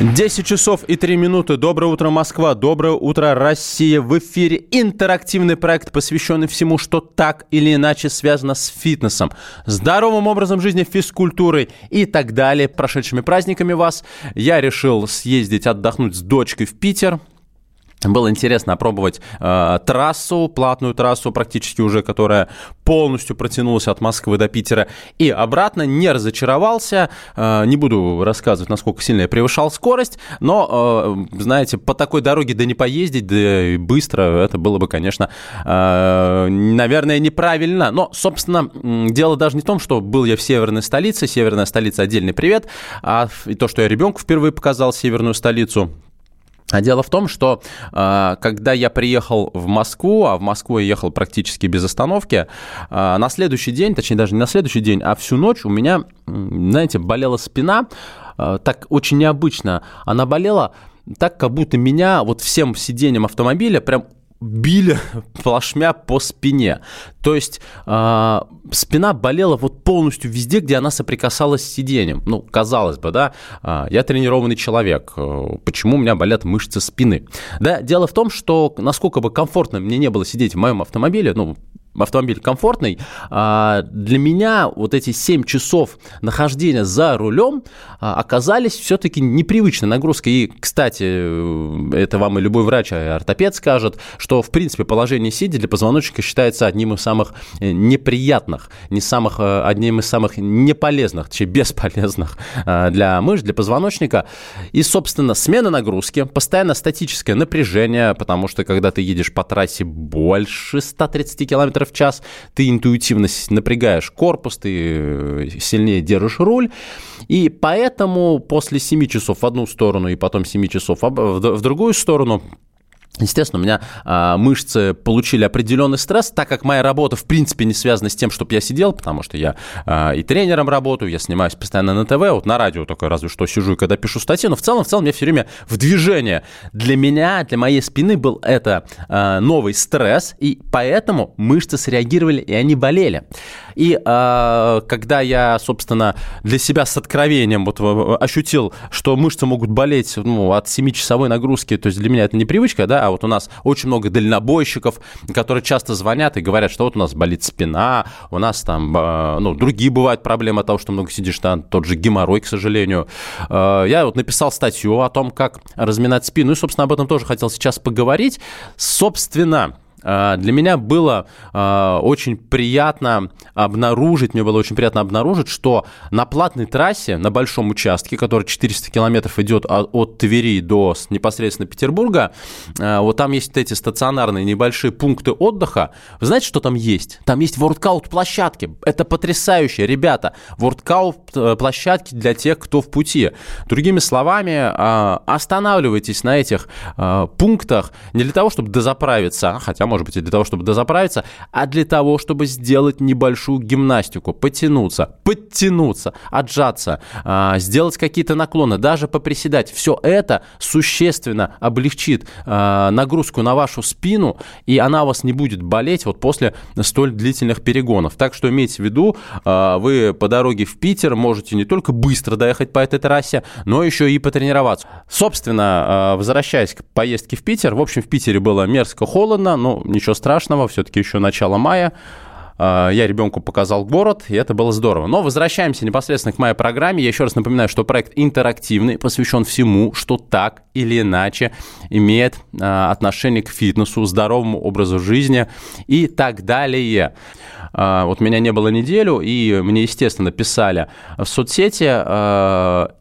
10 часов и 3 минуты. Доброе утро, Москва. Доброе утро, Россия. В эфире интерактивный проект, посвященный всему, что так или иначе связано с фитнесом, здоровым образом жизни, физкультурой и так далее. Прошедшими праздниками вас. Я решил съездить отдохнуть с дочкой в Питер. Было интересно опробовать э, трассу, платную трассу практически уже, которая полностью протянулась от Москвы до Питера и обратно. Не разочаровался. Э, не буду рассказывать, насколько сильно я превышал скорость, но, э, знаете, по такой дороге да не поездить, да и быстро, это было бы, конечно, э, наверное, неправильно. Но, собственно, дело даже не в том, что был я в северной столице. Северная столица отдельный привет. А и то, что я ребенку впервые показал северную столицу, а дело в том, что э, когда я приехал в Москву, а в Москву я ехал практически без остановки, э, на следующий день, точнее даже не на следующий день, а всю ночь у меня, знаете, болела спина, э, так очень необычно. Она болела так, как будто меня вот всем сиденьем автомобиля прям били плашмя по спине. То есть э, спина болела вот полностью везде, где она соприкасалась с сиденьем. Ну, казалось бы, да, э, я тренированный человек, э, почему у меня болят мышцы спины? Да, дело в том, что насколько бы комфортно мне не было сидеть в моем автомобиле, ну, автомобиль комфортный, а, для меня вот эти 7 часов нахождения за рулем а, оказались все-таки непривычной нагрузкой. И, кстати, э, это вам и любой врач, и ортопед скажет, что, в принципе, положение сидя для позвоночника считается одним из самых э, неприятных, не самых, э, одним из самых неполезных, точнее, бесполезных для мышц, для позвоночника. И, собственно, смена нагрузки, постоянно статическое напряжение, потому что, когда ты едешь по трассе больше 130 в час, ты интуитивно напрягаешь корпус, ты э, сильнее держишь руль, и поэтому после 7 часов в одну сторону и потом 7 часов в другую сторону Естественно, у меня э, мышцы получили определенный стресс, так как моя работа в принципе не связана с тем, чтобы я сидел, потому что я э, и тренером работаю, я снимаюсь постоянно на ТВ, вот на радио только разве что сижу, когда пишу статьи, но в целом, в целом я все время в движении. Для меня, для моей спины был это э, новый стресс, и поэтому мышцы среагировали, и они болели. И э, когда я, собственно, для себя с откровением вот ощутил, что мышцы могут болеть ну, от 7-часовой нагрузки, то есть для меня это не привычка, да, а вот у нас очень много дальнобойщиков, которые часто звонят и говорят, что вот у нас болит спина, у нас там, э, ну, другие бывают проблемы от того, что много сидишь, там тот же геморрой, к сожалению. Э, я вот написал статью о том, как разминать спину, и, собственно, об этом тоже хотел сейчас поговорить. Собственно, а, для меня было а, очень приятно обнаружить, мне было очень приятно обнаружить, что на платной трассе, на большом участке, который 400 километров идет от Твери до непосредственно Петербурга, а, вот там есть эти стационарные небольшие пункты отдыха. Вы знаете, что там есть? Там есть воркаут площадки. Это потрясающе, ребята. Воркаут э, площадки для тех, кто в пути. Другими словами, останавливайтесь на этих пунктах не для того, чтобы дозаправиться, хотя, может быть, и для того, чтобы дозаправиться, а для того, чтобы сделать небольшую гимнастику, потянуться, подтянуться, отжаться, а, сделать какие-то наклоны, даже поприседать. Все это существенно облегчит а, нагрузку на вашу спину, и она у вас не будет болеть вот после столь длительных перегонов. Так что имейте в виду, а, вы по дороге в Питер можете не только быстро доехать по этой трассе, но еще и потренироваться. Собственно, возвращаясь к поездке в Питер, в общем, в Питере было мерзко холодно, но ничего страшного, все-таки еще начало мая. А, я ребенку показал город, и это было здорово. Но возвращаемся непосредственно к моей программе. Я еще раз напоминаю, что проект интерактивный, посвящен всему, что так или иначе имеет а, отношение к фитнесу, здоровому образу жизни и так далее. А, вот меня не было неделю, и мне, естественно, писали в соцсети,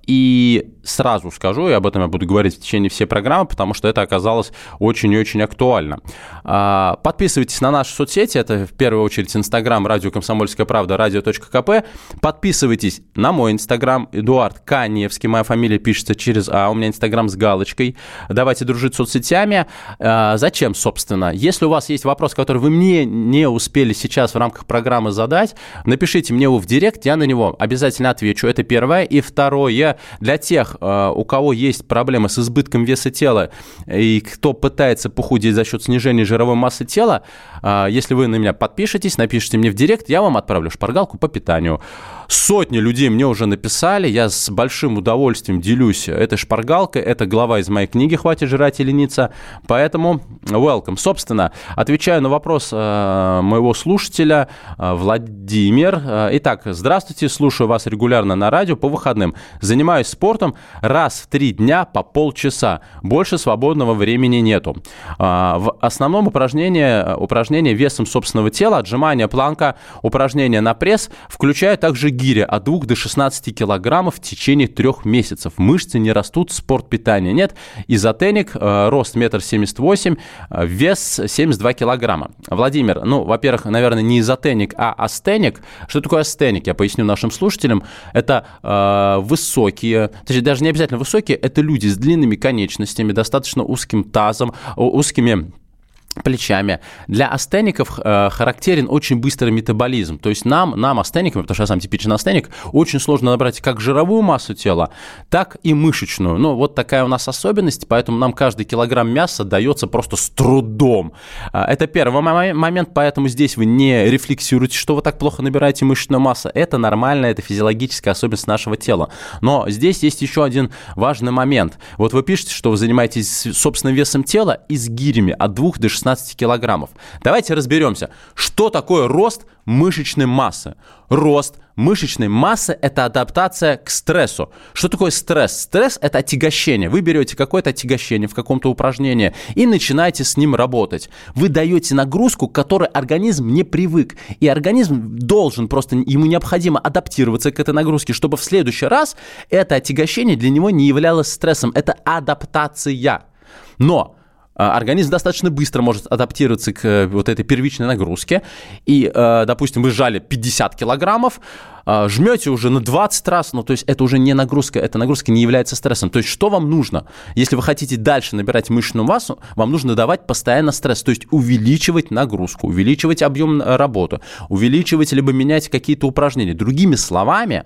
и сразу скажу, и об этом я буду говорить в течение всей программы, потому что это оказалось очень и очень актуально. А, подписывайтесь на наши соцсети, это в первую очередь Инстаграм, радио «Комсомольская правда», радио.кп. Подписывайтесь на мой Инстаграм, Эдуард Каневский, моя фамилия пишется через А, у меня Инстаграм с галочкой. Давайте дружить с соцсетями. А, зачем, собственно? Если у вас есть вопрос, который вы мне не успели сейчас в рамках программы задать, напишите мне его в директ, я на него обязательно отвечу. Это первое. И второе, для тех, а, у кого есть проблемы с избытком веса тела и кто пытается похудеть за счет снижения жировой массы тела, а, если вы на меня подпишетесь, напишите мне в директ, я вам отправлю шпаргалку по питанию. Сотни людей мне уже написали, я с большим удовольствием делюсь этой шпаргалкой, это глава из моей книги «Хватит жрать и лениться», поэтому welcome. Собственно, отвечаю на вопрос э, моего слушателя э, Владимир. Э, итак, здравствуйте, слушаю вас регулярно на радио по выходным. Занимаюсь спортом раз в три дня по полчаса. Больше свободного времени нету. В основном упражнение, упражнение весом собственного тела, отжимания, планка, упражнения на пресс, включая также гиря от 2 до 16 килограммов в течение трех месяцев. Мышцы не растут, спорт питания нет. Изотеник, э, рост метр семьдесят восемь, э, вес 72 килограмма. Владимир, ну, во-первых, наверное, не изотеник, а астеник. Что такое астеник? Я поясню нашим слушателям. Это э, высокие, точнее, даже не обязательно высокие, это люди с длинными конечностями, достаточно узким тазом, узкими плечами. Для астеников э, характерен очень быстрый метаболизм. То есть нам, нам астеникам, потому что я сам типичный астеник, очень сложно набрать как жировую массу тела, так и мышечную. Ну, вот такая у нас особенность, поэтому нам каждый килограмм мяса дается просто с трудом. Э, это первый момент, поэтому здесь вы не рефлексируете, что вы так плохо набираете мышечную массу. Это нормально, это физиологическая особенность нашего тела. Но здесь есть еще один важный момент. Вот вы пишете, что вы занимаетесь собственным весом тела и с гирями от 2 до 6 16 килограммов. Давайте разберемся, что такое рост мышечной массы. Рост мышечной массы – это адаптация к стрессу. Что такое стресс? Стресс – это отягощение. Вы берете какое-то отягощение в каком-то упражнении и начинаете с ним работать. Вы даете нагрузку, к которой организм не привык. И организм должен просто, ему необходимо адаптироваться к этой нагрузке, чтобы в следующий раз это отягощение для него не являлось стрессом. Это адаптация. Но организм достаточно быстро может адаптироваться к э, вот этой первичной нагрузке. И, э, допустим, вы сжали 50 килограммов, а, жмете уже на 20 раз, ну, то есть это уже не нагрузка, эта нагрузка не является стрессом. То есть что вам нужно? Если вы хотите дальше набирать мышечную массу, вам нужно давать постоянно стресс, то есть увеличивать нагрузку, увеличивать объем э, работы, увеличивать либо менять какие-то упражнения. Другими словами,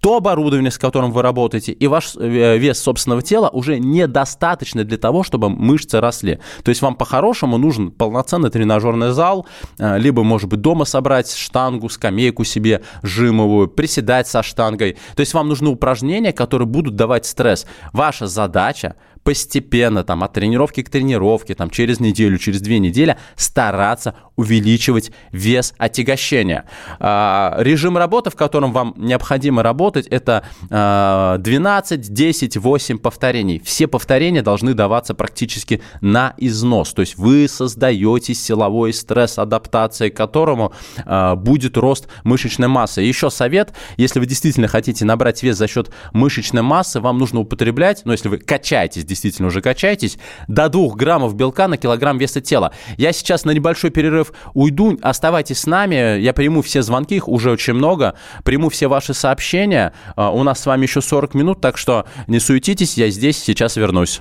то оборудование, с которым вы работаете, и ваш э, вес собственного тела уже недостаточно для того, чтобы мышцы росли. То есть вам по-хорошему нужен полноценный тренажерный зал, э, либо, может быть, дома собрать штангу, скамейку себе жимовую, приседать со штангой. То есть вам нужны упражнения, которые будут давать стресс. Ваша задача постепенно, там, от тренировки к тренировке, там, через неделю, через две недели стараться увеличивать вес отягощения. А, режим работы, в котором вам необходимо работать, это а, 12, 10, 8 повторений. Все повторения должны даваться практически на износ. То есть вы создаете силовой стресс, адаптацией к которому а, будет рост мышечной массы. еще совет, если вы действительно хотите набрать вес за счет мышечной массы, вам нужно употреблять, ну, если вы качаетесь действительно уже качаетесь, до 2 граммов белка на килограмм веса тела. Я сейчас на небольшой перерыв уйду, оставайтесь с нами, я приму все звонки, их уже очень много, приму все ваши сообщения. А, у нас с вами еще 40 минут, так что не суетитесь, я здесь, сейчас вернусь.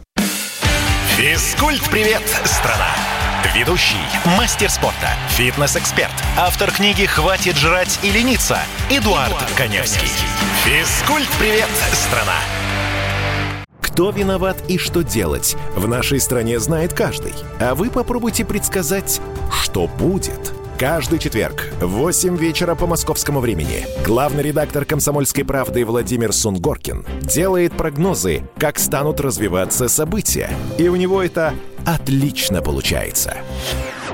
Физкульт-привет, страна! Ведущий, мастер спорта, фитнес-эксперт, автор книги «Хватит жрать и лениться» Эдуард, Эдуард Коневский. Физкульт-привет, страна! Кто виноват и что делать, в нашей стране знает каждый. А вы попробуйте предсказать, что будет. Каждый четверг в 8 вечера по московскому времени главный редактор «Комсомольской правды» Владимир Сунгоркин делает прогнозы, как станут развиваться события. И у него это отлично получается.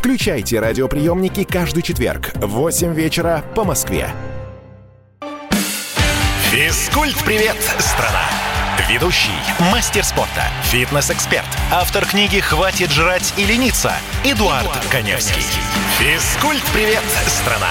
Включайте радиоприемники каждый четверг в 8 вечера по Москве. Физкульт-привет, страна! Ведущий, мастер спорта, фитнес-эксперт, автор книги «Хватит жрать и лениться» Эдуард, Эдуард Коневский. Физкульт-привет, страна!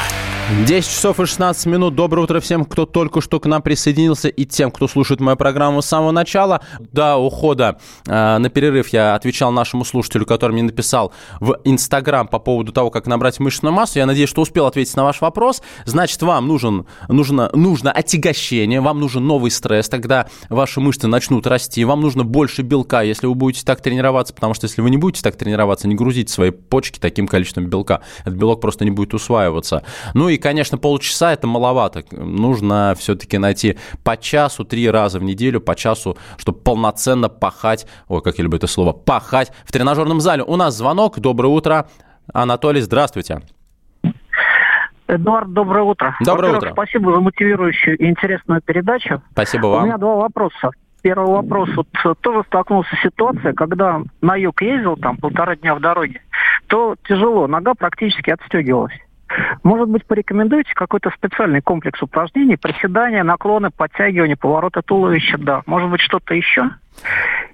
10 часов и 16 минут. Доброе утро всем, кто только что к нам присоединился и тем, кто слушает мою программу с самого начала. До ухода э, на перерыв я отвечал нашему слушателю, который мне написал в Инстаграм по поводу того, как набрать мышечную массу. Я надеюсь, что успел ответить на ваш вопрос. Значит, вам нужен, нужно, нужно отягощение, вам нужен новый стресс, тогда ваши мышцы начнут расти. Вам нужно больше белка, если вы будете так тренироваться, потому что если вы не будете так тренироваться, не грузите свои почки таким количеством белка. Этот белок просто не будет усваиваться. Ну и конечно, полчаса это маловато. Нужно все-таки найти по часу, три раза в неделю, по часу, чтобы полноценно пахать, ой, как я люблю это слово, пахать в тренажерном зале. У нас звонок. Доброе утро. Анатолий, здравствуйте. Эдуард, доброе утро. Доброе утро. Спасибо за мотивирующую и интересную передачу. Спасибо вам. У меня два вопроса. Первый вопрос. Вот э, тоже столкнулся с ситуацией, когда на юг ездил, там полтора дня в дороге, то тяжело, нога практически отстегивалась. Может быть, порекомендуете какой-то специальный комплекс упражнений, приседания, наклоны, подтягивания, повороты туловища, да. Может быть, что-то еще?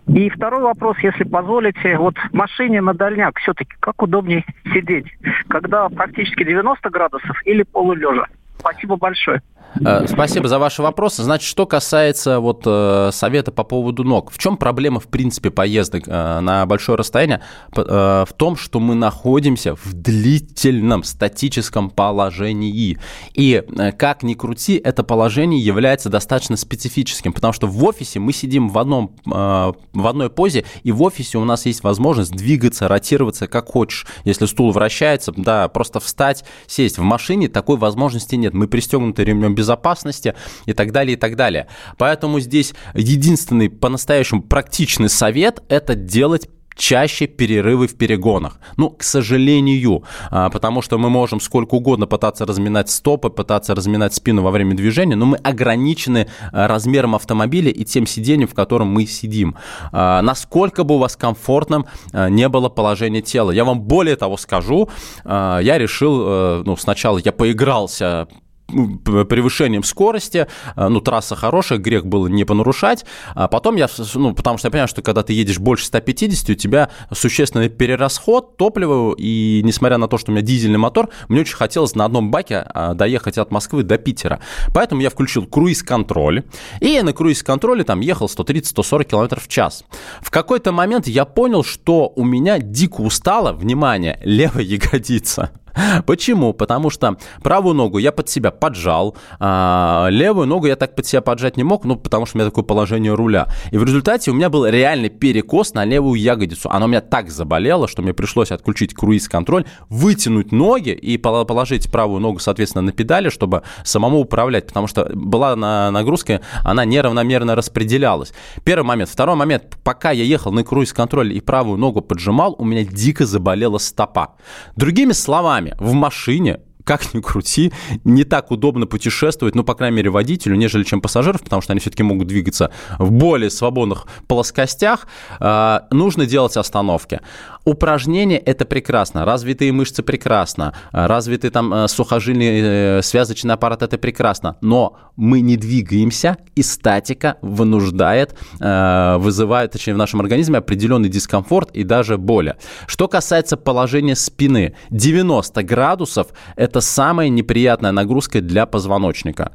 И второй вопрос, если позволите, вот в машине на дальняк все-таки как удобнее сидеть, когда практически 90 градусов или полулежа? Спасибо большое. Э, спасибо за ваши вопросы. Значит, что касается вот э, совета по поводу ног. В чем проблема, в принципе, поездок э, на большое расстояние? В том, что мы находимся в длительном статическом положении. И как ни крути, это положение является достаточно специфическим, потому что в офисе мы сидим в, одном, в одной позе, и в офисе у нас есть возможность двигаться, ротироваться как хочешь. Если стул вращается, да, просто встать, сесть. В машине такой возможности нет. Мы пристегнуты ремнем без безопасности и так далее, и так далее. Поэтому здесь единственный по-настоящему практичный совет – это делать чаще перерывы в перегонах. Ну, к сожалению, а, потому что мы можем сколько угодно пытаться разминать стопы, пытаться разминать спину во время движения, но мы ограничены а, размером автомобиля и тем сиденьем, в котором мы сидим. А, насколько бы у вас комфортным не было положение тела. Я вам более того скажу, я решил, э, ну, сначала я поигрался превышением скорости, э, ну, трасса хорошая, грех было не понарушать, а потом я, ну, потому что я понимаю, что когда ты едешь больше 150, у тебя существенный перерасход топлива, и несмотря на то, что у меня дизельный мотор, мне очень хотелось на одном баке а, доехать от Москвы до Питера. Поэтому я включил круиз-контроль, и на круиз-контроле там ехал 130-140 км в час. В какой-то момент я понял, что у меня дико устала, внимание, левая ягодица. Почему? Потому что правую ногу я под себя поджал, а левую ногу я так под себя поджать не мог, ну, потому что у меня такое положение руля. И в результате у меня был реальный перекос на левую ягодицу. Она у меня так заболела, что мне пришлось отключить круиз-контроль, вытянуть ноги и положить правую ногу, соответственно, на педали, чтобы самому управлять, потому что была на нагрузка, она неравномерно распределялась. Первый момент. Второй момент. Пока я ехал на круиз-контроль и правую ногу поджимал, у меня дико заболела стопа. Другими словами, сами в машине как ни крути, не так удобно путешествовать, ну, по крайней мере, водителю, нежели чем пассажиров, потому что они все-таки могут двигаться в более свободных плоскостях. Э, нужно делать остановки. Упражнения – это прекрасно. Развитые мышцы – прекрасно. Развитый там э, сухожильный э, связочный аппарат – это прекрасно. Но мы не двигаемся, и статика вынуждает, э, вызывает, точнее, в нашем организме определенный дискомфорт и даже боли. Что касается положения спины, 90 градусов – это самая неприятная нагрузка для позвоночника.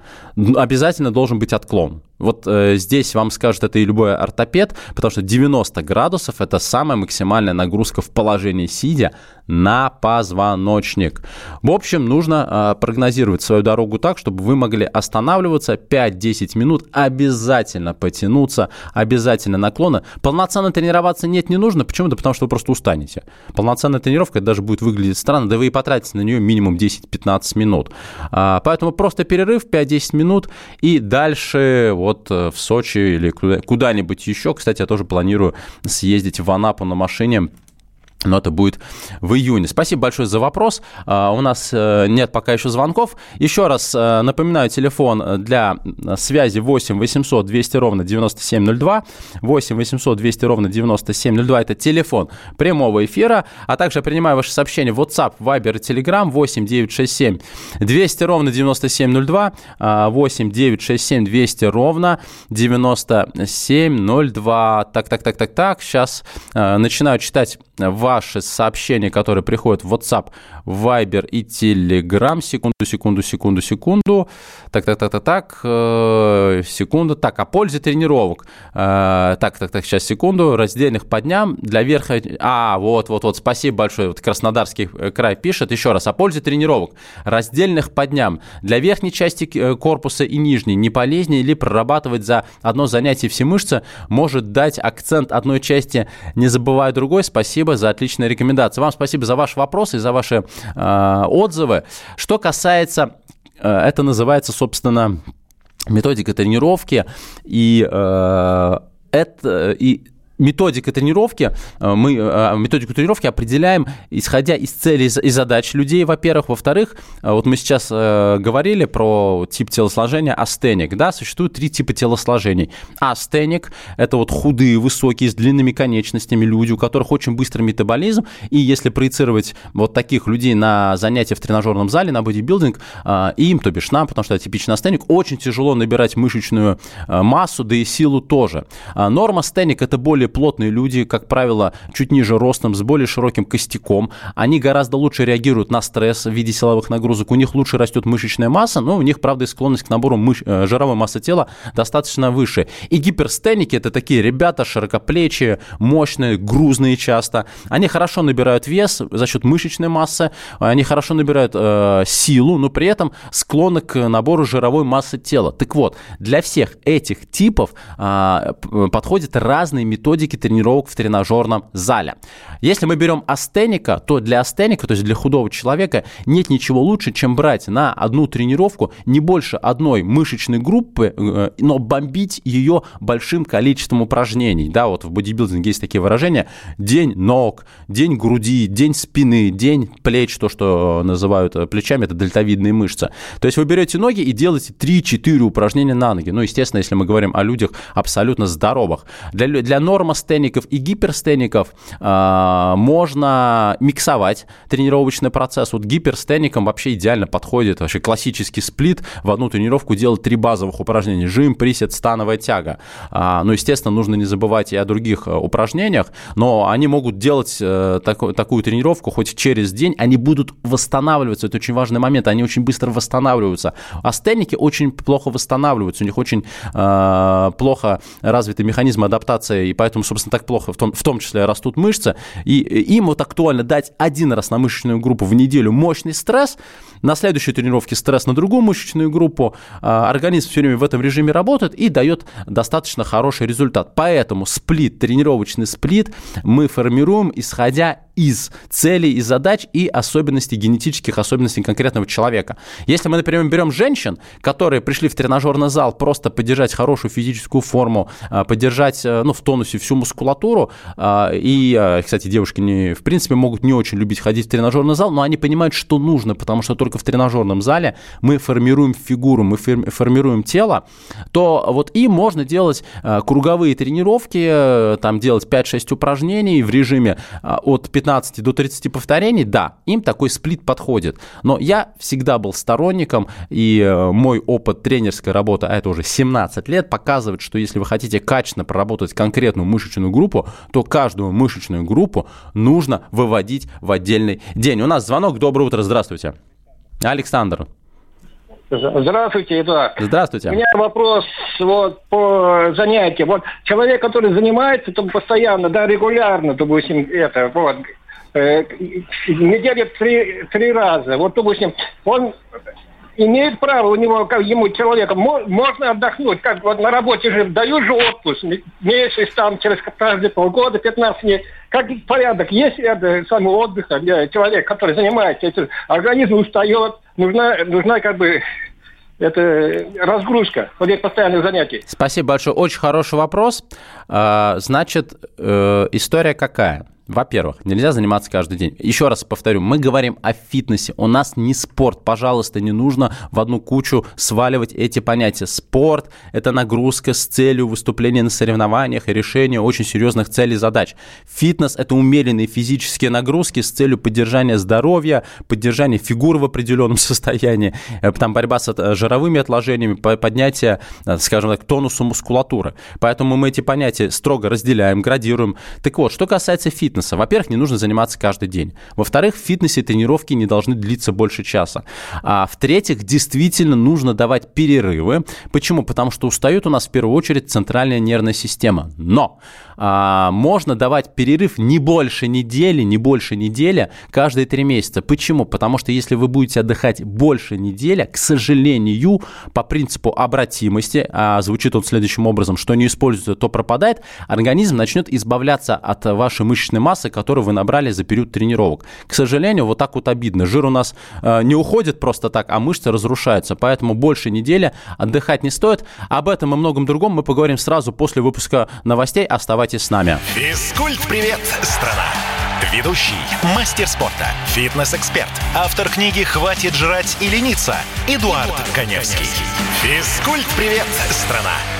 Обязательно должен быть отклон. Вот э, здесь вам скажет это и любой ортопед, потому что 90 градусов – это самая максимальная нагрузка в положении сидя на позвоночник. В общем, нужно э, прогнозировать свою дорогу так, чтобы вы могли останавливаться 5-10 минут, обязательно потянуться, обязательно наклоны. Полноценно тренироваться нет, не нужно. Почему? Да потому что вы просто устанете. Полноценная тренировка даже будет выглядеть странно, да вы и потратите на нее минимум 10-15 минут. А, поэтому просто перерыв 5-10 минут и дальше вот э, в Сочи или куда-нибудь еще. Кстати, я тоже планирую съездить в Анапу на машине но это будет в июне. Спасибо большое за вопрос. А, у нас э, нет пока еще звонков. Еще раз э, напоминаю, телефон для связи 8 800 200 ровно 9702. 8 800 200 ровно 9702 – это телефон прямого эфира. А также принимаю ваши сообщения в WhatsApp, Viber и Telegram 8 967 200 ровно 9702. 8 967 200 ровно 9702. Так, так, так, так, так. Сейчас э, начинаю читать ваши сообщения, которые приходят в WhatsApp, Viber и Telegram. Секунду, секунду, секунду, секунду. Так, так, так, так, так. Э, секунду. Так, о пользе тренировок. Э, так, так, так, сейчас, секунду. Раздельных по дням для верха... А, вот, вот, вот, спасибо большое. Вот Краснодарский э, край пишет. Еще раз, о пользе тренировок. Раздельных по дням. Для верхней части корпуса и нижней не полезнее ли прорабатывать за одно занятие все мышцы? Может дать акцент одной части, не забывая другой? Спасибо за отличные рекомендации. Вам спасибо за ваш вопрос и за ваши э, отзывы. Что касается, э, это называется, собственно, методика тренировки и э, это и методика тренировки, э, мы э, методику тренировки определяем, исходя из целей и задач людей, во-первых. Во-вторых, э, вот мы сейчас говорили про тип телосложения астеник, да, существует три типа телосложений. Астеник – это вот худые, высокие, с длинными конечностями люди, у которых очень быстрый метаболизм, и если проецировать вот таких людей на занятия в тренажерном зале, на бодибилдинг, им, то бишь нам, потому что это типичный астеник, очень тяжело набирать мышечную массу, да и силу тоже. Норма астеник – это более плотные люди, как правило, чуть ниже ростом, с более широким костяком. Они гораздо лучше реагируют на стресс в виде силовых нагрузок. У них лучше растет мышечная масса, но у них, правда, и склонность к набору мыш... Э, жировой массы тела достаточно выше. И гиперстеники – это такие ребята широкоплечие, мощные, грузные часто. Они хорошо набирают вес за счет мышечной массы, они хорошо набирают э, силу, но при этом склонны к набору жировой массы тела. Так вот, для всех этих типов э, подходят разные методики методики тренировок в тренажерном зале. Если мы берем астеника, то для астеника, то есть для худого человека, нет ничего лучше, чем брать на одну тренировку не больше одной мышечной группы, э, но бомбить ее большим количеством упражнений. Да, вот в бодибилдинге есть такие выражения. День ног, день груди, день спины, день плеч, то, что называют э, плечами, это дельтовидные мышцы. То есть вы берете ноги и делаете 3-4 упражнения на ноги. Ну, естественно, если мы говорим о людях абсолютно здоровых. Для, для норм нормостеников и гиперстеников э, можно миксовать тренировочный процесс. Вот гиперстеникам вообще идеально подходит вообще классический сплит. В одну тренировку делать три базовых упражнения. Жим, присед, становая тяга. А, ну, естественно, нужно не забывать и о других э, упражнениях, но они могут делать э, так, такую тренировку хоть через день, они будут восстанавливаться. Это очень важный момент. Они очень быстро восстанавливаются. Астеники очень плохо восстанавливаются. У них очень э, плохо развиты механизмы адаптации, и поэтому поэтому, собственно, так плохо в том, в том числе растут мышцы. И им вот актуально дать один раз на мышечную группу в неделю мощный стресс, на следующей тренировке стресс на другую мышечную группу, а, организм все время в этом режиме работает и дает достаточно хороший результат. Поэтому сплит, тренировочный сплит мы формируем, исходя из целей и задач и особенностей, генетических особенностей конкретного человека. Если мы, например, берем женщин, которые пришли в тренажерный зал просто поддержать хорошую физическую форму, а, поддержать э, ну, в тонусе всю мускулатуру, а, и, э, кстати, девушки, не, в принципе, могут не очень любить ходить в тренажерный зал, но они понимают, что нужно, потому что только в тренажерном зале мы формируем фигуру, мы формируем тело, то вот им можно делать э, круговые тренировки, там делать 5-6 упражнений в режиме от 15 15 до 30 повторений, да, им такой сплит подходит. Но я всегда был сторонником, и э, мой опыт тренерской работы, а это уже 17 лет, показывает, что если вы хотите качественно проработать конкретную мышечную группу, то каждую мышечную группу нужно выводить в отдельный день. У нас звонок. Доброе утро, здравствуйте. Александр. Здравствуйте, Эдуард. Здравствуйте. У меня вопрос вот по занятиям. Вот человек, который занимается там постоянно, да, регулярно, допустим, это, вот, э, неделю три, три раза. Вот, допустим, он имеет право у него, как ему человека, можно отдохнуть, как вот на работе же дают же отпуск, месяц там, через каждые полгода, 15 дней. Как порядок, есть это самый отдых для человека, который занимается этим, организм устает, нужна, нужна как бы это разгрузка вот этих постоянных занятий. Спасибо большое. Очень хороший вопрос. А, значит, э, история какая? Во-первых, нельзя заниматься каждый день. Еще раз повторю, мы говорим о фитнесе. У нас не спорт. Пожалуйста, не нужно в одну кучу сваливать эти понятия. Спорт – это нагрузка с целью выступления на соревнованиях и решения очень серьезных целей и задач. Фитнес – это умеренные физические нагрузки с целью поддержания здоровья, поддержания фигуры в определенном состоянии, э, там борьба с э, жировыми отложениями, поднятие, э, скажем так, тонуса мускулатуры. Поэтому мы эти понятия строго разделяем, градируем. Так вот, что касается фитнеса, фитнеса. Во-первых, не нужно заниматься каждый день. Во-вторых, в фитнесе тренировки не должны длиться больше часа. А в-третьих, действительно нужно давать перерывы. Почему? Потому что устает у нас в первую очередь центральная нервная система. Но а, можно давать перерыв не больше недели, не больше недели каждые три месяца. Почему? Потому что если вы будете отдыхать больше недели, к сожалению, по принципу обратимости, а звучит он следующим образом, что не используется, то пропадает, организм начнет избавляться от вашей мышечной массы, которую вы набрали за период тренировок. К сожалению, вот так вот обидно. Жир у нас э, не уходит просто так, а мышцы разрушаются. Поэтому больше недели отдыхать не стоит. Об этом и многом другом мы поговорим сразу после выпуска новостей. Оставайтесь с нами. Физкульт-привет, страна! Ведущий, мастер спорта, фитнес-эксперт, автор книги «Хватит жрать и лениться» Эдуард, Эдуард Коневский. Физкульт-привет, страна!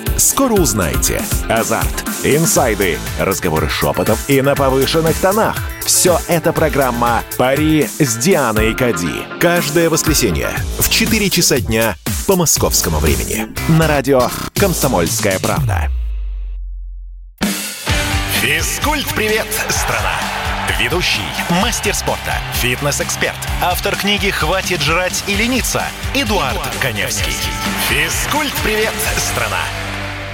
Скоро узнаете. Азарт, инсайды, разговоры шепотов и на повышенных тонах. Все это программа «Пари с Дианой Кади». Каждое воскресенье в 4 часа дня по московскому времени. На радио «Комсомольская правда». Физкульт-привет, страна! Ведущий, мастер спорта, фитнес-эксперт, автор книги «Хватит жрать и лениться» Эдуард, Эдуард Коневский. Физкульт-привет, страна!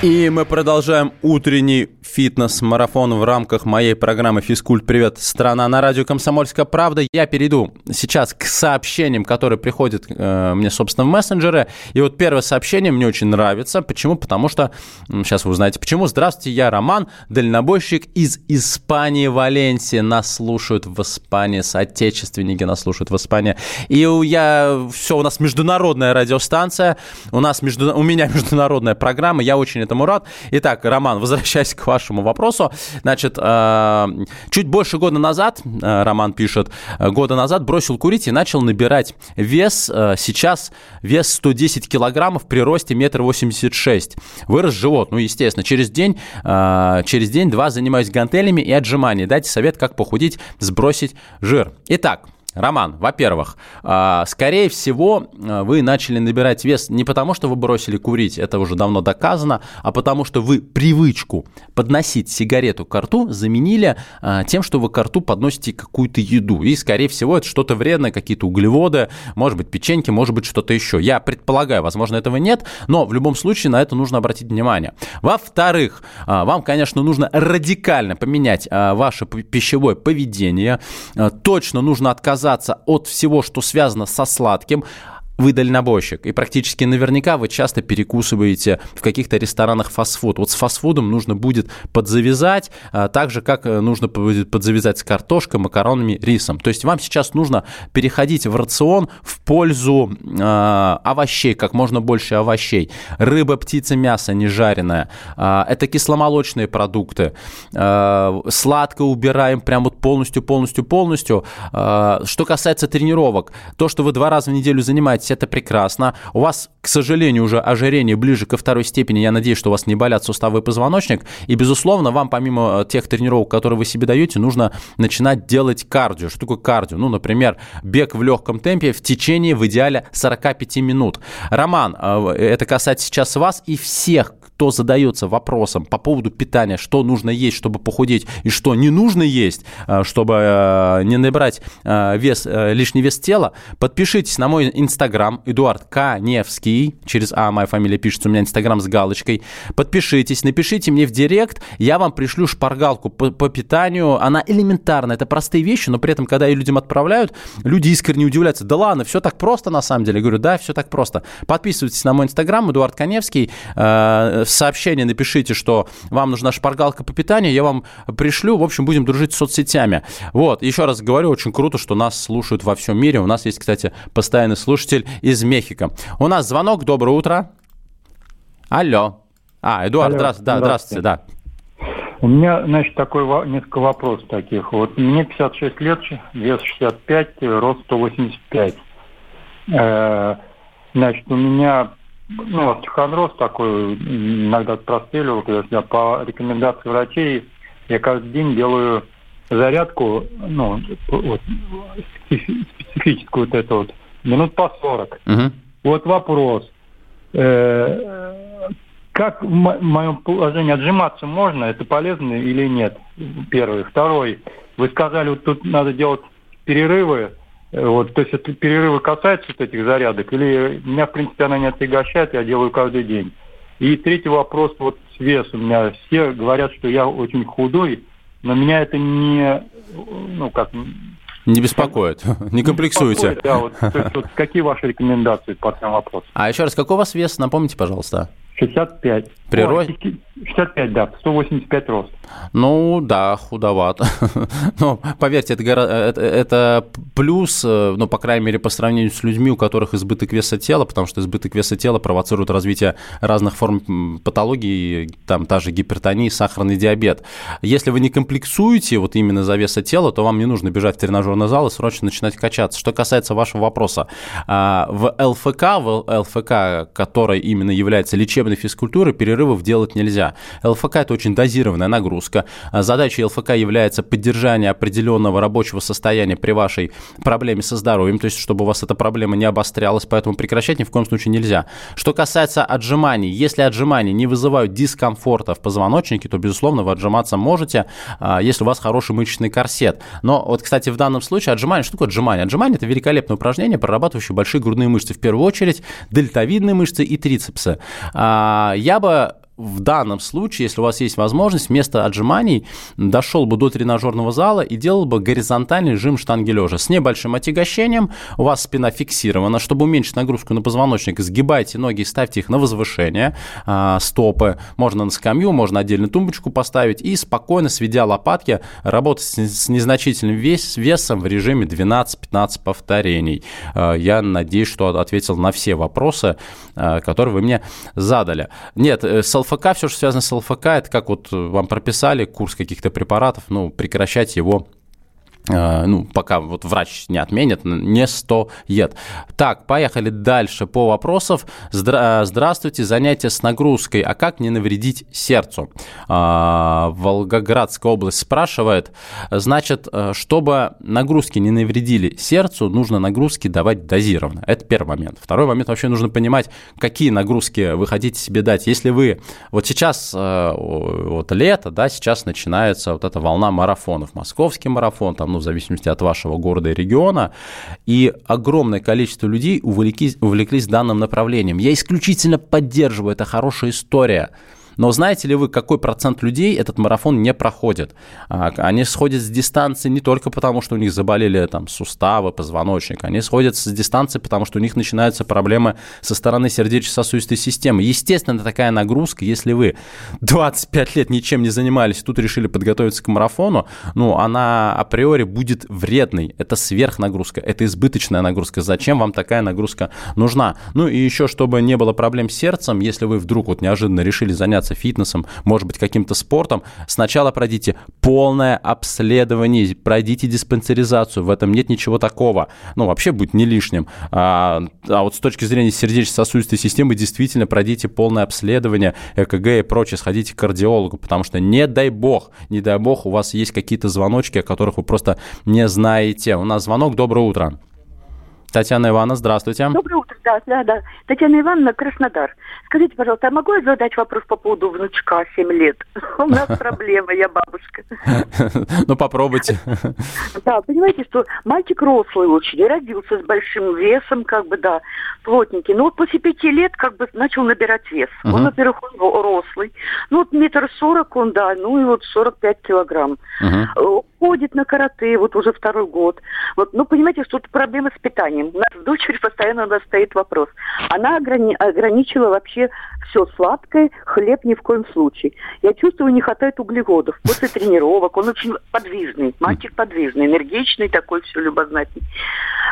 И мы продолжаем утренний фитнес-марафон в рамках моей программы «Физкульт. Привет, страна» на радио «Комсомольская правда». Я перейду сейчас к сообщениям, которые приходят э, мне, собственно, в мессенджеры. И вот первое сообщение мне очень нравится. Почему? Потому что, сейчас вы узнаете почему. Здравствуйте, я Роман, дальнобойщик из Испании, Валенсии. Нас слушают в Испании, соотечественники нас слушают в Испании. И я, все, у нас международная радиостанция, у, нас между, у меня международная программа, я очень этому рад. Итак, Роман, возвращаясь к вашему вопросу, значит, э, чуть больше года назад, э, Роман пишет, э, года назад бросил курить и начал набирать вес. Сейчас вес 110 килограммов при росте метр восемьдесят шесть. Вырос живот, ну, естественно. Через день, через день-два занимаюсь гантелями и отжиманиями. Дайте совет, как похудеть, сбросить жир. Итак, Роман, во-первых, а, скорее всего, а, вы начали набирать вес не потому, что вы бросили курить, это уже давно доказано, а потому что вы привычку подносить сигарету к рту заменили а, тем, что вы к рту подносите какую-то еду. И, скорее всего, это что-то вредное, какие-то углеводы, может быть, печеньки, может быть, что-то еще. Я предполагаю, возможно, этого нет, но в любом случае на это нужно обратить внимание. Во-вторых, вам, конечно, нужно радикально поменять ваше пищевое поведение. Точно нужно отказаться отказаться от всего, что связано со сладким, вы дальнобойщик, и практически наверняка вы часто перекусываете в каких-то ресторанах фастфуд. Вот с фастфудом нужно будет подзавязать, а, так же, как э, нужно будет подзавязать с картошкой, макаронами, рисом. То есть вам сейчас нужно переходить в рацион в пользу э, овощей, как можно больше овощей. Рыба, птица, мясо не жареное. Э, это кисломолочные продукты. Э, сладко убираем прям вот полностью, полностью, полностью. Э, что касается тренировок, то, что вы два раза в неделю занимаетесь занимаетесь, это прекрасно. У вас, к сожалению, уже ожирение ближе ко второй степени. Я надеюсь, что у вас не болят суставы и позвоночник. И, безусловно, вам помимо тех тренировок, которые вы себе даете, нужно начинать делать кардио. Что такое кардио? Ну, например, бег в легком темпе в течение, в идеале, 45 минут. Роман, э, это касается сейчас вас и всех, кто задается вопросом по поводу питания, что нужно есть, чтобы похудеть, и что не нужно есть, э, чтобы э, не набрать э, вес, лишний вес тела, подпишитесь на мой инстаграм, Эдуард Каневский, через А моя фамилия пишется, у меня инстаграм с галочкой. Подпишитесь, напишите мне в директ, я вам пришлю шпаргалку по, по питанию, она элементарная, это простые вещи, но при этом, когда ее людям отправляют, люди искренне удивляются, да ладно, все так просто на самом деле. Я говорю, да, все так просто. Подписывайтесь на мой инстаграм, Эдуард Каневский, в сообщение напишите, что вам нужна шпаргалка по питанию, я вам пришлю. В общем, будем дружить с соцсетями. Вот, еще раз говорю, очень круто, что нас слушают во всем мире. У нас есть, кстати, постоянный слушатель из Мехико. У нас звонок. Доброе утро. Алло. А, Эдуард, Алло, здравствуйте. Да, здравствуйте, да. У меня, значит, такой несколько вопросов таких. Вот мне 56 лет, вес 65, рост 185. Э, значит, у меня ну, остеохондроз такой, иногда простреливал, когда по рекомендации врачей я каждый день делаю зарядку, ну, вот, специфическую вот эту вот, минут по 40. Угу. Вот вопрос. Э, как в моем положении отжиматься можно? Это полезно или нет? Первый. Второй. Вы сказали, вот тут надо делать перерывы вот, то есть это перерывы касаются вот этих зарядок, или меня, в принципе, она не отягощает, я делаю каждый день. И третий вопрос, вот с весом. У меня все говорят, что я очень худой, но меня это не, ну как... Не беспокоит, не комплексуете. Беспокоит, да, вот, то есть, вот, какие ваши рекомендации по этому вопросу? А еще раз, какой у вас вес, напомните, пожалуйста. 65. При Ой, росте? 65, да, 185 рост. Ну, да, худовато. Но, поверьте, это, это, это плюс, э, ну, по крайней мере, по сравнению с людьми, у которых избыток веса тела, потому что избыток веса тела провоцирует развитие разных форм патологий, там, та же гипертония, сахарный диабет. Если вы не комплексуете вот именно за веса тела, то вам не нужно бежать в тренажерный зал и срочно начинать качаться. Что касается вашего вопроса, а, в ЛФК, в ЛФК, который именно является лечебной физкультурой, перерывов делать нельзя. ЛФК – это очень дозированная нагрузка. А задачей ЛФК является поддержание определенного рабочего состояния при вашей проблеме со здоровьем, то есть чтобы у вас эта проблема не обострялась, поэтому прекращать ни в коем случае нельзя. Что касается отжиманий, если отжимания не вызывают дискомфорта в позвоночнике, то, безусловно, вы отжиматься можете, а, если у вас хороший мышечный корсет. Но вот, кстати, в данном случае отжимание, что такое отжимание? Отжимание – это великолепное упражнение, прорабатывающее большие грудные мышцы, в первую очередь дельтовидные мышцы и трицепсы. А, я бы в данном случае, если у вас есть возможность, вместо отжиманий дошел бы до тренажерного зала и делал бы горизонтальный жим штанги лежа с небольшим отягощением. У вас спина фиксирована. Чтобы уменьшить нагрузку на позвоночник, сгибайте ноги и ставьте их на возвышение. А, стопы можно на скамью, можно отдельно тумбочку поставить и спокойно, сведя лопатки, работать с незначительным вес, весом в режиме 12-15 повторений. А, я надеюсь, что ответил на все вопросы, а, которые вы мне задали. Нет, э, с ЛФК, все, что связано с ЛФК, это как вот вам прописали курс каких-то препаратов, ну, прекращать его Э, ну, пока вот врач не отменит, не стоит. Так, поехали дальше по вопросов. Здра- здравствуйте, занятие с нагрузкой. А как не навредить сердцу? А, Волгоградская область спрашивает. Значит, э, чтобы нагрузки не навредили сердцу, нужно нагрузки давать дозированно. Это первый момент. Второй момент, вообще нужно понимать, какие нагрузки вы хотите себе дать. Если вы, вот сейчас, э, вот лето, да, сейчас начинается вот эта волна марафонов. Московский марафон, там, ну, в зависимости от вашего города и региона, и огромное количество людей увлеклись, увлеклись данным направлением. Я исключительно поддерживаю, это хорошая история. Но знаете ли вы, какой процент людей этот марафон не проходит? А, они сходят с дистанции не только потому, что у них заболели там суставы, позвоночник, они сходят с дистанции, потому что у них начинаются проблемы со стороны сердечно-сосудистой системы. Естественно, такая нагрузка, если вы 25 лет ничем не занимались, тут решили подготовиться к марафону, ну, она априори будет вредной. Это сверхнагрузка, это избыточная нагрузка. Зачем вам такая нагрузка нужна? Ну и еще, чтобы не было проблем с сердцем, если вы вдруг вот неожиданно решили заняться заниматься фитнесом, может быть, каким-то спортом, сначала пройдите полное обследование, пройдите диспансеризацию, в этом нет ничего такого. Ну, вообще будет не лишним. А, а вот с точки зрения сердечно-сосудистой системы, действительно, пройдите полное обследование, ЭКГ и прочее, сходите к кардиологу, потому что не дай бог, не дай бог, у вас есть какие-то звоночки, о которых вы просто не знаете. У нас звонок, доброе утро. Татьяна Ивановна, здравствуйте. Доброе утро, да, да, да. Татьяна Ивановна, Краснодар. Скажите, пожалуйста, а могу я задать вопрос по поводу внучка 7 лет? У нас проблема, я бабушка. Ну, попробуйте. Да, понимаете, что мальчик рослый очень, родился с большим весом, как бы, да, плотненький. Но вот после пяти лет как бы начал набирать вес. Он, во-первых, он рослый. Ну, вот метр сорок он, да, ну и вот сорок пять килограмм. Ходит на карате вот уже второй год. Вот, ну, понимаете, что тут проблема с питанием. У нас с дочерью постоянно у нас стоит вопрос. Она ограни- ограничила вообще все сладкое, хлеб ни в коем случае. Я чувствую, не хватает углеводов. После тренировок он очень подвижный, мальчик подвижный, энергичный такой, все любознательный.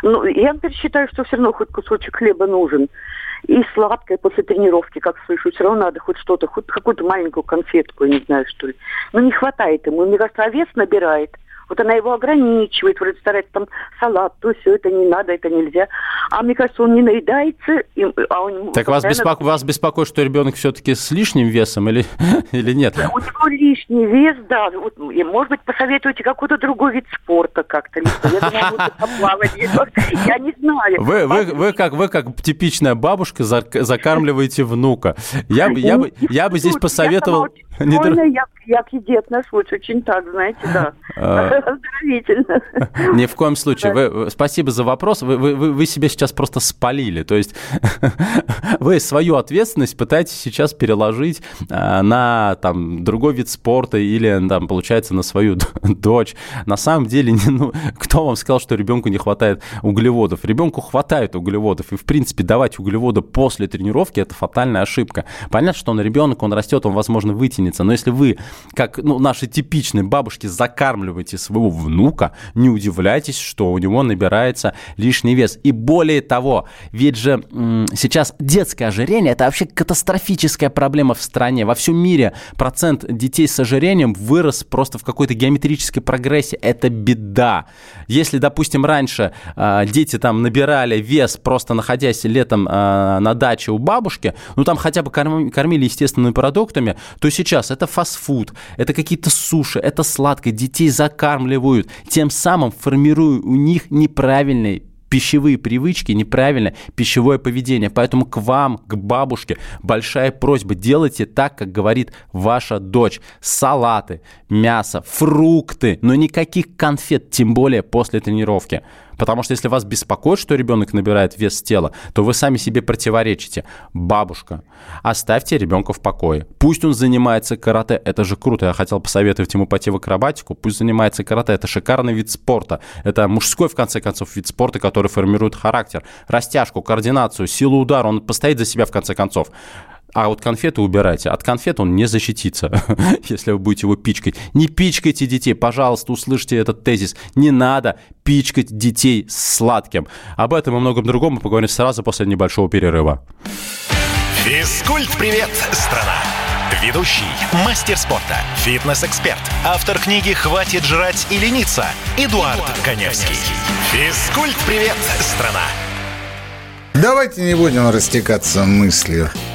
Ну, я теперь считаю, что все равно хоть кусочек хлеба нужен. И сладкое после тренировки, как слышу, все равно надо хоть что-то, хоть какую-то маленькую конфетку, я не знаю, что ли. Но не хватает ему. Мне кажется, а вес набирает. Вот она его ограничивает, вроде старается там салат, то все это не надо, это нельзя. А мне кажется, он не наедается. И, а он так вас, беспоко... вас беспокоит, что ребенок все-таки с лишним весом или, или нет? У него лишний вес, да. Вот, и, может быть, посоветуйте какой-то другой вид спорта как-то. Я думаю, плавание. Я не знаю. Вы, вы, вы, как, вы как типичная бабушка закармливаете внука. Я бы, я бы, я бы здесь посоветовал... Не др... я, я к еде отношусь очень так, знаете, да. Оздоровительно. Ни в коем случае. Вы, спасибо за вопрос. Вы, вы, вы себя сейчас просто спалили. То есть вы свою ответственность пытаетесь сейчас переложить на там, другой вид спорта или, там, получается, на свою дочь. На самом деле, ну, кто вам сказал, что ребенку не хватает углеводов? Ребенку хватает углеводов. И, в принципе, давать углеводы после тренировки – это фатальная ошибка. Понятно, что он ребенок, он растет, он, возможно, вытянется. Но если вы, как ну, наши типичные бабушки, закармливаете своего внука, не удивляйтесь, что у него набирается лишний вес. И более того, ведь же сейчас детское ожирение – это вообще катастрофическая проблема в стране. Во всем мире процент детей с ожирением вырос просто в какой-то геометрической прогрессии. Это беда. Если, допустим, раньше э, дети там набирали вес, просто находясь летом э, на даче у бабушки, ну там хотя бы корм- кормили естественными продуктами, то сейчас это фастфуд, это какие-то суши, это сладкое, детей закармливают, тем самым формируя у них неправильный пищевые привычки, неправильное пищевое поведение. Поэтому к вам, к бабушке, большая просьба. Делайте так, как говорит ваша дочь. Салаты, мясо, фрукты, но никаких конфет, тем более после тренировки. Потому что если вас беспокоит, что ребенок набирает вес тела, то вы сами себе противоречите. Бабушка, оставьте ребенка в покое. Пусть он занимается карате. Это же круто. Я хотел посоветовать ему пойти в акробатику. Пусть занимается карате. Это шикарный вид спорта. Это мужской, в конце концов, вид спорта, который формирует характер, растяжку, координацию, силу удара. Он постоит за себя, в конце концов. А вот конфеты убирайте. От конфет он не защитится, если вы будете его пичкать. Не пичкайте детей, пожалуйста, услышьте этот тезис. Не надо пичкать детей сладким. Об этом и многом другом мы поговорим сразу после небольшого перерыва. Физкульт-привет, страна! Ведущий, мастер спорта, фитнес-эксперт, автор книги «Хватит жрать и лениться» Эдуард, Эдуард Коневский. Физкульт-привет, страна! Давайте не будем растекаться мыслью.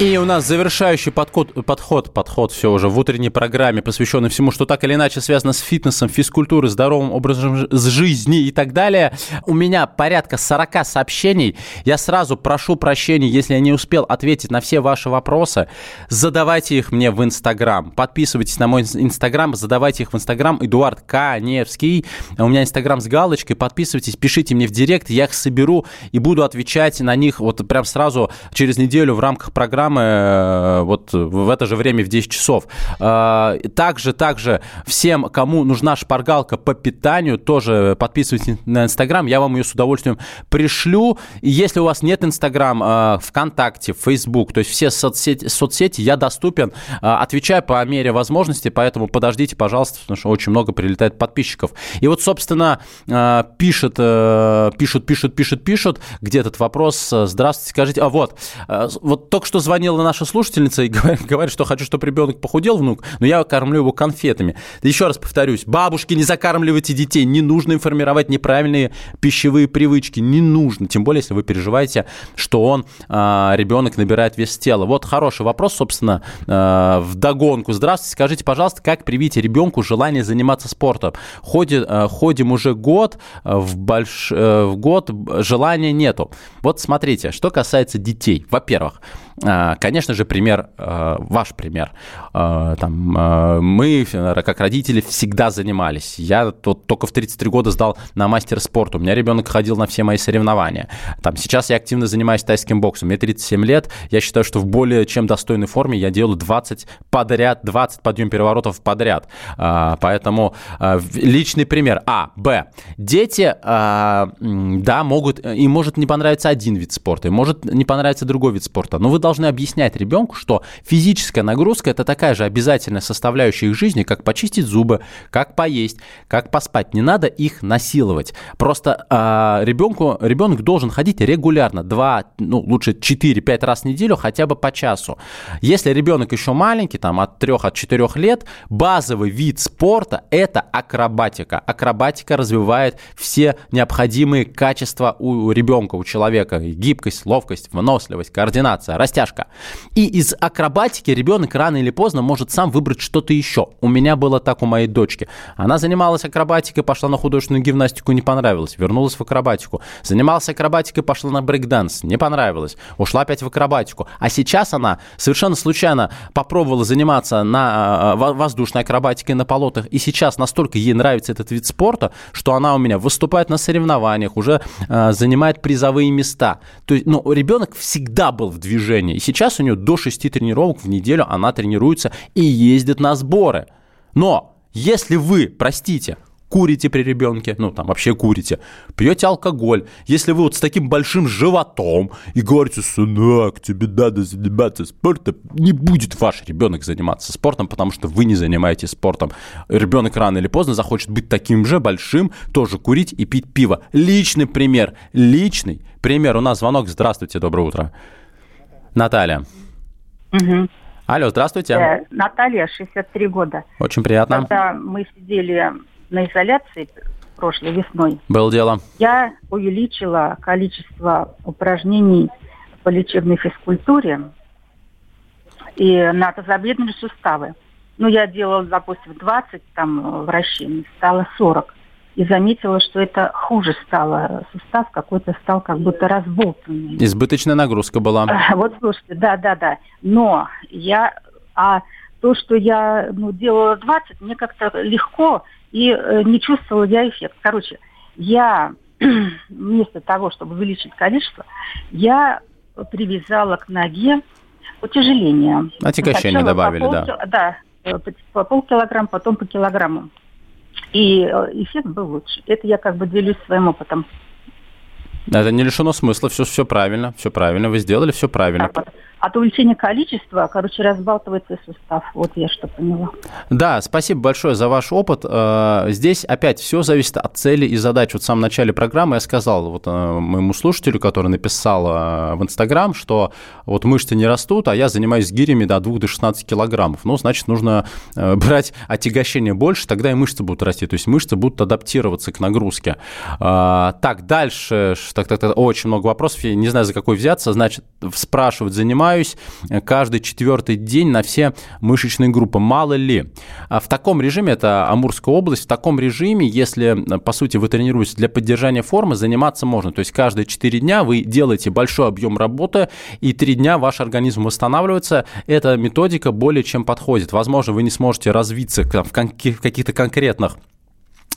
И у нас завершающий подход, подход, подход все уже в утренней программе, посвященный всему, что так или иначе связано с фитнесом, физкультурой, здоровым образом жизни и так далее. У меня порядка 40 сообщений. Я сразу прошу прощения, если я не успел ответить на все ваши вопросы. Задавайте их мне в Инстаграм. Подписывайтесь на мой Инстаграм, задавайте их в Инстаграм. Эдуард Каневский. У меня Инстаграм с галочкой. Подписывайтесь, пишите мне в Директ, я их соберу и буду отвечать на них вот прям сразу через неделю в рамках программы программы э, вот в это же время в 10 часов. Э, также, также всем, кому нужна шпаргалка по питанию, тоже подписывайтесь на Инстаграм, я вам ее с удовольствием пришлю. Если у вас нет Инстаграм, э, ВКонтакте, Фейсбук, то есть все соцсети, соцсети я доступен, отвечаю по мере возможности, поэтому подождите, пожалуйста, потому что очень много прилетает подписчиков. И вот, собственно, пишет, пишут, пишут, пишут, пишут, где этот вопрос, здравствуйте, скажите, а вот, вот только что звонил звонила наша слушательница и говорит, что хочу, чтобы ребенок похудел, внук, но я кормлю его конфетами. Еще раз повторюсь, бабушки, не закармливайте детей, не нужно им формировать неправильные пищевые привычки, не нужно, тем более, если вы переживаете, что он, а, ребенок набирает вес тела. Вот хороший вопрос, собственно, а, в догонку. Здравствуйте, скажите, пожалуйста, как привить ребенку желание заниматься спортом? Ходим, а, ходим уже год, в, больш... Э, в год желания нету. Вот смотрите, что касается детей. Во-первых, конечно же, пример, а, ваш пример. А, там, мы, как родители, всегда занимались. Я тут только в 33 года сдал на мастер спорта. У меня ребенок ходил на все мои соревнования. Там, сейчас я активно занимаюсь тайским боксом. Мне 37 лет. Я считаю, что в более чем достойной форме я делаю 20 подряд, 20 подъем переворотов подряд. Поэтому личный пример. А. Б. Дети, да, могут, им может не понравиться один вид спорта, им может не понравиться другой вид спорта. Но вы должны объяснять ребенку, что физическая нагрузка это такая же обязательная составляющая их жизни, как почистить зубы, как поесть, как поспать. Не надо их насиловать. Просто э, ребенку, ребенок должен ходить регулярно, 2, ну лучше 4-5 раз в неделю, хотя бы по часу. Если ребенок еще маленький, там от 3 от 4 лет, базовый вид спорта это акробатика. Акробатика развивает все необходимые качества у ребенка, у человека. Гибкость, ловкость, выносливость, координация, растяжка. И из акробатики ребенок рано или поздно может сам выбрать что-то еще. У меня было так у моей дочки. Она занималась акробатикой, пошла на художественную гимнастику, не понравилось. Вернулась в акробатику. Занималась акробатикой, пошла на брейкданс, не понравилось. Ушла опять в акробатику. А сейчас она совершенно случайно попробовала заниматься на а, воздушной акробатикой на полотах. И сейчас настолько ей нравится этот вид спорта, что она у меня выступает на соревнованиях, уже э, занимает призовые места. То есть, ну, ребенок всегда был в движении. И сейчас у нее до 6 тренировок в неделю она тренируется и ездит на сборы. Но если вы, простите, курите при ребенке, ну там вообще курите, пьете алкоголь, если вы вот с таким большим животом и говорите, сынок, тебе надо заниматься спортом, не будет ваш ребенок заниматься спортом, потому что вы не занимаетесь спортом. Ребенок рано или поздно захочет быть таким же большим, тоже курить и пить пиво. Личный пример, личный пример. У нас звонок. Здравствуйте, доброе утро. Наталья. Угу. Алло, здравствуйте. Э, Наталья, 63 года. Очень приятно. Когда мы сидели на изоляции прошлой весной. Было дело. Я увеличила количество упражнений по лечебной физкультуре и на тазобедренные суставы. Ну, я делала, допустим, 20 там вращений, стало 40 и заметила, что это хуже стало. Сустав какой-то стал как будто разболтанный. Избыточная нагрузка была. Вот слушайте, да, да, да. Но я... А то, что я ну, делала 20, мне как-то легко, и э, не чувствовала я эффект. Короче, я вместо того, чтобы увеличить количество, я привязала к ноге утяжеление. Отягощение добавили, по пол, да. Да, э, по полкилограмма, потом по килограмму. И эффект был лучше. Это я как бы делюсь своим опытом. Это не лишено смысла, все, все правильно, все правильно, вы сделали все правильно. вот. От увеличения количества, короче, разбалтывается сустав. Вот я что поняла. Да, спасибо большое за ваш опыт. Э, здесь опять все зависит от цели и задач. Вот в самом начале программы я сказал вот э, моему слушателю, который написал э, в Инстаграм, что вот мышцы не растут, а я занимаюсь гирями до 2 до 16 килограммов. Ну, значит, нужно брать отягощение больше, тогда и мышцы будут расти. То есть мышцы будут адаптироваться к нагрузке. Так, дальше. Так, так, так, очень много вопросов. Я не знаю, за какой взяться. Значит, спрашивают, занимаюсь каждый четвертый день на все мышечные группы. Мало ли. А в таком режиме, это Амурская область, в таком режиме, если, по сути, вы тренируетесь для поддержания формы, заниматься можно. То есть каждые 4 дня вы делаете большой объем работы, и 3 дня ваш организм восстанавливается. Эта методика более чем подходит. Возможно, вы не сможете развиться в каких-то конкретных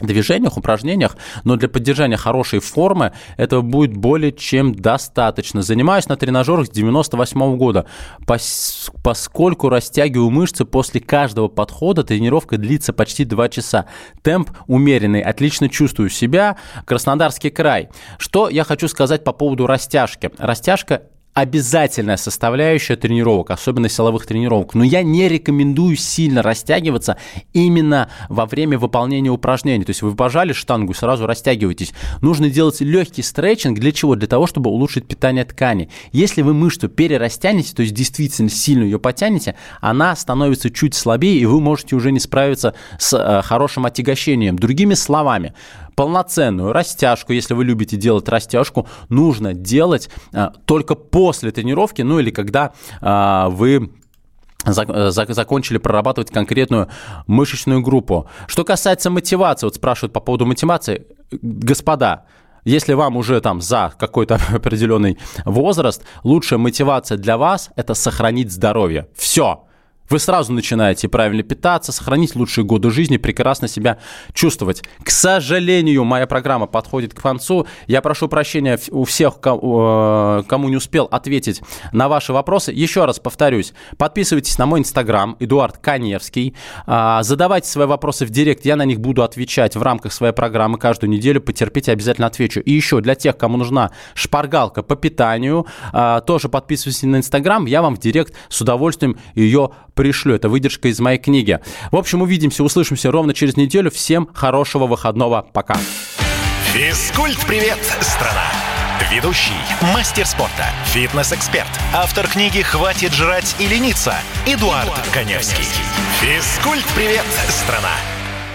движениях, упражнениях, но для поддержания хорошей формы этого будет более чем достаточно. Занимаюсь на тренажерах с 98 года, пос поскольку растягиваю мышцы после каждого подхода, тренировка длится почти 2 часа. Темп умеренный, отлично чувствую себя. Краснодарский край. Что я хочу сказать по поводу растяжки? Растяжка обязательная составляющая тренировок, особенно силовых тренировок. Но я не рекомендую сильно растягиваться именно во время выполнения упражнений. То есть вы пожали штангу и сразу растягиваетесь. Нужно делать легкий стретчинг. Для чего? Для того, чтобы улучшить питание ткани. Если вы мышцу перерастянете, то есть действительно сильно ее потянете, она становится чуть слабее, и вы можете уже не справиться с э, хорошим отягощением. Другими словами, полноценную растяжку, если вы любите делать растяжку, нужно делать а, только после тренировки, ну или когда а, вы закончили прорабатывать конкретную мышечную группу. Что касается мотивации, вот спрашивают по поводу мотивации, господа, если вам уже там за какой-то определенный возраст, лучшая мотивация для вас – это сохранить здоровье. Все. Вы сразу начинаете правильно питаться, сохранить лучшие годы жизни, прекрасно себя чувствовать. К сожалению, моя программа подходит к концу. Я прошу прощения у всех, э, кому не успел ответить на ваши вопросы. Еще раз повторюсь, подписывайтесь на мой инстаграм, Эдуард Каневский. А, задавайте свои вопросы в директ, я на них буду отвечать в рамках своей программы каждую неделю. Потерпите, обязательно отвечу. И еще для тех, кому нужна шпаргалка по питанию, а, тоже подписывайтесь на инстаграм, я вам в директ с удовольствием ее пришлю. Это выдержка из моей книги. В общем, увидимся, услышимся ровно через неделю. Всем хорошего выходного. Пока. Физкульт-привет, страна! Ведущий, мастер спорта, фитнес-эксперт, автор книги «Хватит жрать и лениться» Эдуард, Эдуард Коневский. Физкульт-привет, страна!